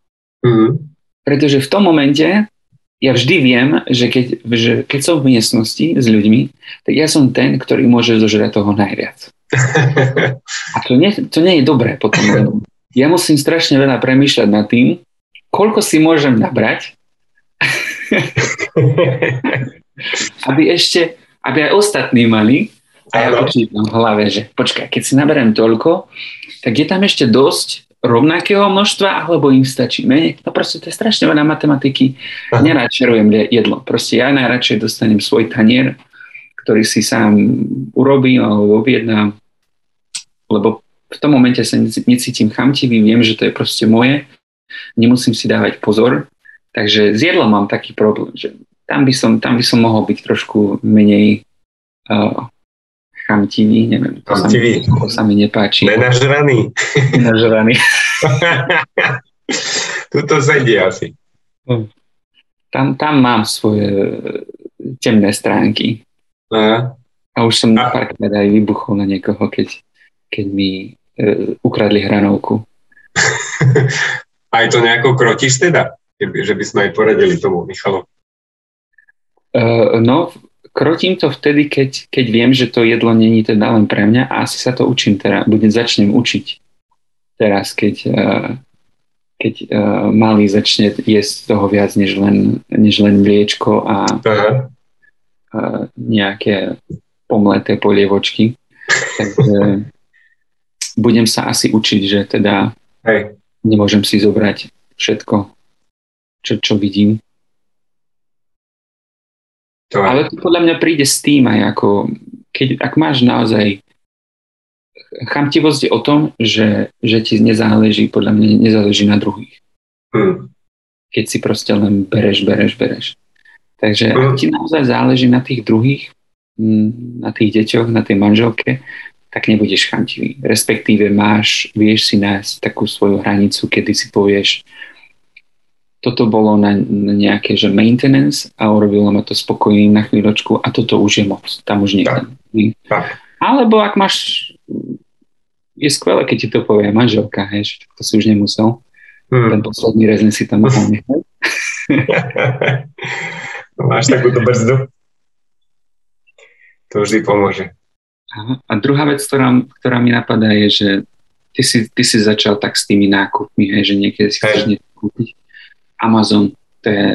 Mm. Pretože v tom momente ja vždy viem, že keď, že keď som v miestnosti s ľuďmi, tak ja som ten, ktorý môže zožrať toho najviac. A to nie, to nie je dobré potom. Ja musím strašne veľa premýšľať nad tým, koľko si môžem nabrať, aby ešte, aby aj ostatní mali, a ja počítam v hlave, že počkaj, keď si naberiem toľko, tak je tam ešte dosť rovnakého množstva, alebo im stačí menej. No proste to je strašne veľa matematiky. Nerád šerujem jedlo. Proste ja najradšej dostanem svoj tanier, ktorý si sám urobím alebo objednám, lebo v tom momente sa necítim chamtivý, viem, že to je proste moje, nemusím si dávať pozor, takže s jedlom mám taký problém, že tam by som, tam by som mohol byť trošku menej uh, chamtivý, neviem, to, chamtivý. Sa, mi, to sa mi nepáči. Nenažraný. Nenažraný. Tuto sedí asi. Tam, tam mám svoje temné stránky. Aha. A už som A... párkrát aj vybuchol na niekoho, keď, keď mi e, ukradli hranovku. aj to nejako krotíš teda? Že by sme aj poradili tomu Michalo. Uh, no, krotím to vtedy, keď, keď viem, že to jedlo není teda len pre mňa a asi sa to učím teraz, budem začnem učiť teraz, keď, uh, keď uh, malý začne jesť toho viac než len, než len mliečko a uh, nejaké pomleté polievočky. Takže budem sa asi učiť, že teda Hej. nemôžem si zobrať všetko, čo, čo vidím to Ale to podľa mňa príde s tým aj ako, keď, ak máš naozaj chamtivosť je o tom, že, že ti nezáleží, podľa mňa nezáleží na druhých. Hmm. keď si proste len bereš, bereš, bereš. Takže ak ti naozaj záleží na tých druhých, na tých deťoch, na tej manželke, tak nebudeš chantivý. Respektíve máš, vieš si nájsť takú svoju hranicu, kedy si povieš, toto bolo na, nejaké že maintenance a urobilo ma to spokojným na chvíľočku a toto už je moc. Tam už nie. Tak. Alebo ak máš je skvelé, keď ti to povie manželka, hej, to si už nemusel. Hmm. Ten posledný rezne si tam mohol nechať. Máš takúto brzdu? To vždy pomôže. Aha. A druhá vec, ktorá, ktorá mi napadá, je, že ty si, ty si začal tak s tými nákupmi, hej, že niekedy si chceš niečo kúpiť. Amazon, to je,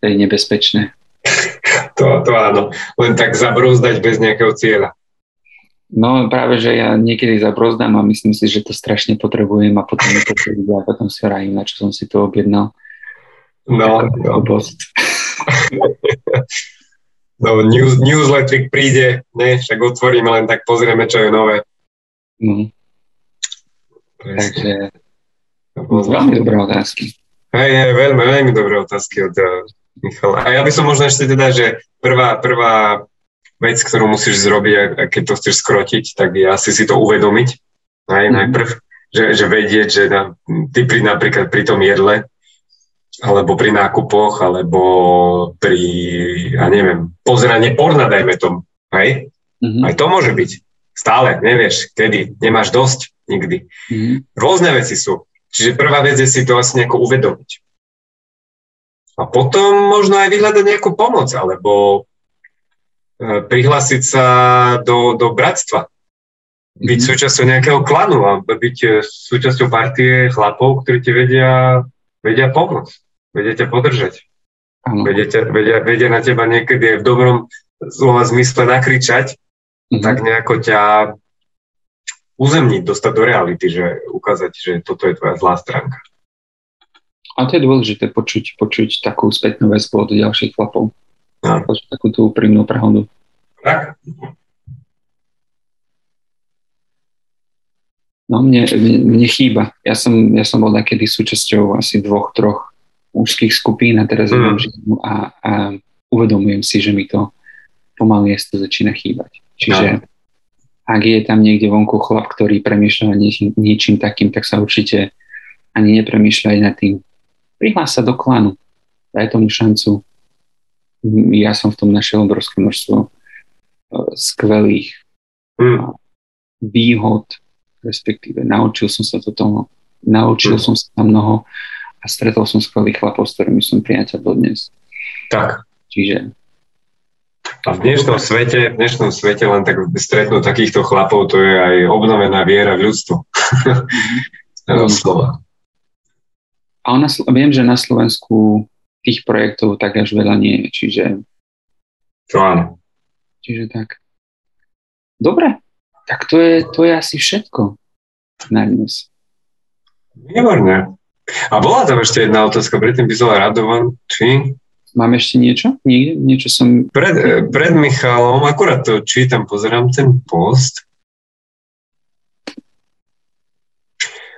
to je nebezpečné. To, to áno, len tak zabrozdať bez nejakého cieľa. No práve, že ja niekedy zabrozdám a myslím si, že to strašne potrebujem a potom to a potom si rajím, na čo som si to objednal. No, no. no news, newsletter príde, ne, však otvoríme, len tak pozrieme, čo je nové. No. Takže veľmi dobré otázky. Hej, hej, veľmi, veľmi dobré otázky od uh, Michala. A ja by som možno ešte teda, že prvá, prvá vec, ktorú musíš zrobiť, a keď to chceš skrotiť, tak je asi si to uvedomiť aj mm. najprv, že, že vedieť, že na, ty pri, napríklad pri tom jedle, alebo pri nákupoch, alebo pri, ja neviem, pozeranie porna, dajme tomu, hej? Mm-hmm. Aj to môže byť. Stále, nevieš, kedy, nemáš dosť, nikdy. Mm-hmm. Rôzne veci sú. Čiže prvá vec je si to asi nejako uvedomiť. A potom možno aj vyhľadať nejakú pomoc, alebo E, prihlásiť sa do, do bratstva, byť mm-hmm. súčasťou nejakého klanu a byť e, súčasťou partie chlapov, ktorí ti vedia, vedia pomôcť, vedia ťa podržať. Vedia, ťa, vedia, vedia na teba niekedy v dobrom slova zmysle nakričať, mm-hmm. tak nejako ťa uzemniť, dostať do reality, že ukázať, že toto je tvoja zlá stránka. A to je dôležité počuť, počuť takú spätnú väzbu od ďalších chlapov. No. Takú tú úprimnú pravdu. Tak. No mne, mne chýba. Ja som, ja som bol takedy súčasťou asi dvoch, troch mužských skupín a teraz mm. žiadnu a, a uvedomujem si, že mi to pomaly to začína chýbať. Čiže no. Ak je tam niekde vonku chlap, ktorý premýšľa niečím, niečím takým, tak sa určite ani nepremýšľa aj nad tým. Prihlás sa do klanu, daj tomu šancu, ja som v tom našiel obrovské množstvo e, skvelých mm. výhod, respektíve naučil som sa to toho, naučil mm. som sa tam mnoho a stretol som skvelých chlapov, s ktorými som priateľ dodnes. Tak. Čiže a v dnešnom svete, v dnešnom svete len tak stretnúť takýchto chlapov, to je aj obnovená viera v ľudstvo. mm. slova. A ona, viem, že na Slovensku tých projektov tak až veľa nie je, čiže... To áno. Čiže tak. Dobre, tak to je, to je asi všetko na dnes. Výborne. A bola tam ešte jedna otázka, predtým by som Radovan, či... Mám ešte niečo? Niekde? Niečo som... Pred, pred Michalom, akurát to čítam, pozerám ten post.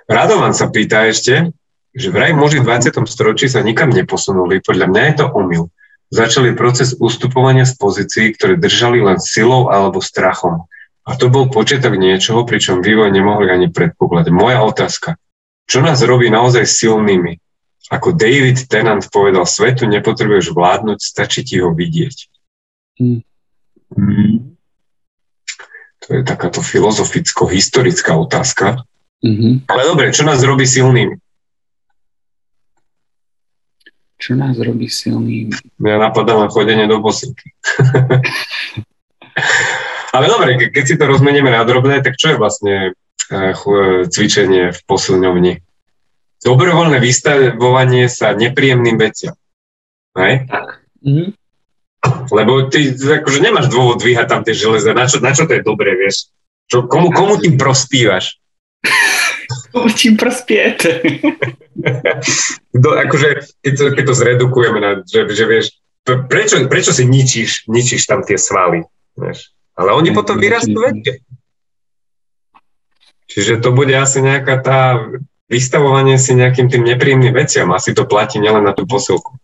Radovan sa pýta ešte, že vraj muži v 20. storočí sa nikam neposunuli, podľa mňa je to omyl. Začali proces ustupovania z pozícií, ktoré držali len silou alebo strachom. A to bol počiatok niečoho, pričom vývoj nemohli ani predpokladať. Moja otázka. Čo nás robí naozaj silnými? Ako David Tennant povedal, svetu nepotrebuješ vládnuť, stačí ti ho vidieť. Hmm. Hmm. To je takáto filozoficko-historická otázka. Mm-hmm. Ale dobre, čo nás robí silnými? Čo nás robí silnými? Ja napadám len chodenie do posilky. Ale dobre, keď si to rozmenieme na drobné, tak čo je vlastne eh, cvičenie v posilňovni? Dobrovoľné vystavovanie sa nepríjemným veciam. Hej? Tak. Mm-hmm. Lebo ty akože nemáš dôvod dvíhať tam tie železe. Na čo, na čo to je dobré, vieš? Čo, komu, komu tým prospívaš? Čím prospiete. Do, akože, keď to, keď to zredukujeme, na, že, že vieš, prečo, prečo si ničíš, ničíš tam tie svaly, vieš? Ale oni potom vyrastú väčšie. Čiže to bude asi nejaká tá vystavovanie si nejakým tým nepríjemným veciam. Asi to platí nielen na tú posilku.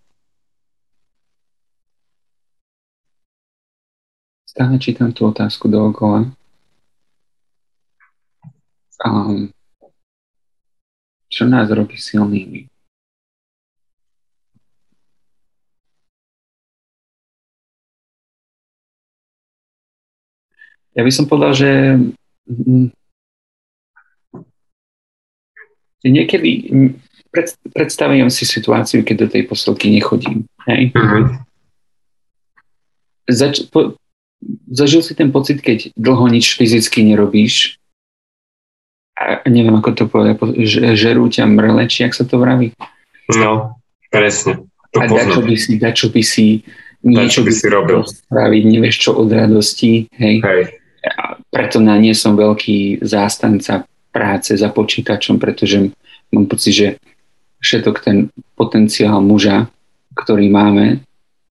Stále čítam tú otázku dookola. Um, čo nás robí silnými? Ja by som povedal, že niekedy pred, predstavujem si situáciu, keď do tej posilky nechodím. Hej? Mm-hmm. Zač, po, zažil si ten pocit, keď dlho nič fyzicky nerobíš a neviem, ako to povedať, žerú ťa mrleči, ak sa to vraví? No, presne. To a dačo by si, dačo by si niečo by si robil. Spraviť, nevieš čo od radosti, hej. hej preto na nie som veľký zástanca práce za počítačom, pretože mám pocit, že všetok ten potenciál muža, ktorý máme,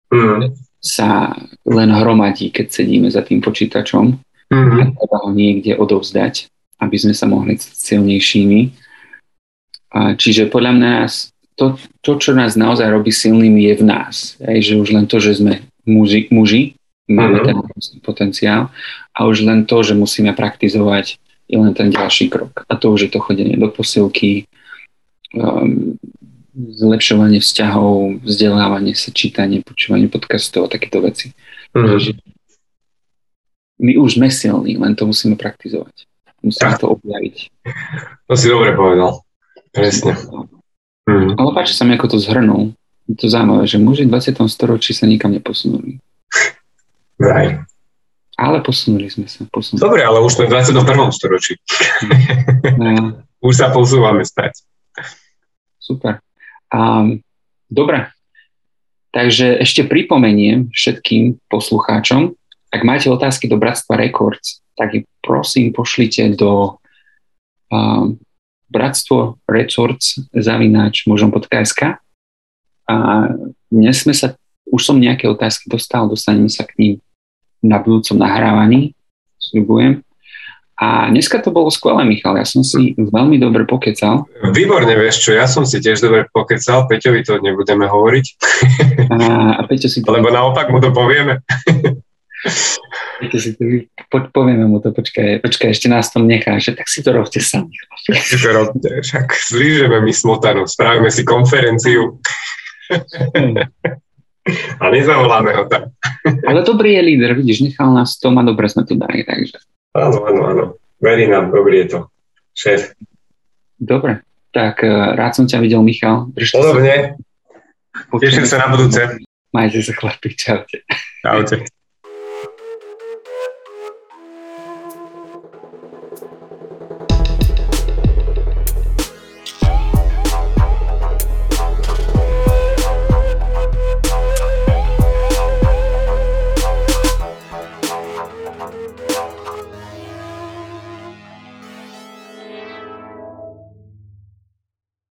mm. sa len hromadí, keď sedíme za tým počítačom mm. a treba ho niekde odovzdať, aby sme sa mohli stať silnejšími. A čiže podľa mňa to, to, čo nás naozaj robí silnými, je v nás. Aj, že už len to, že sme muži, muži máme mm-hmm. ten potenciál a už len to, že musíme praktizovať je len ten ďalší krok. A to už je to chodenie do posilky, um, zlepšovanie vzťahov, vzdelávanie sa, čítanie, počúvanie podcastov a takéto veci. Mm-hmm. my už sme silní, len to musíme praktizovať. Musíme ja. to objaviť. To si dobre povedal. Presne. Mm. Ale páči sa mi, ako to zhrnul. Je to zaujímavé, že muži v 20. storočí sa nikam neposunuli. Vraj. Ale posunuli sme sa. Posunuli. Dobre, ale už sme v 21. storočí. No. už sa posúvame späť. Super. Um, dobre. Takže ešte pripomeniem všetkým poslucháčom, ak máte otázky do Bratstva Records, tak ich prosím pošlite do um, bratstvo records zavináč možom.sk a dnes sme sa už som nejaké otázky dostal, dostaneme sa k ním na budúcom nahrávaní, sľubujem. A dneska to bolo skvelé, Michal, ja som si veľmi dobre pokecal. Výborne, vieš čo, ja som si tiež dobre pokecal, Peťovi to nebudeme hovoriť. A, a Peťo si to... Lebo naopak mu to povieme. Peťo si to... Po, povieme mu to, počkaj, počkaj, ešte nás tam nechá, že tak si to robte sami. Si to robte, však zlížeme my smotanu, spravíme si konferenciu. A nezavoláme ho tam. Ale dobrý je líder, vidíš, nechal nás to a dobre sme to dali, takže. Áno, áno, áno. Verí nám, dobrý je to. Šéf. Dobre, tak uh, rád som ťa videl, Michal. Podobne. Teším sa na budúce. Majte sa chlapi, čaute. Čaute.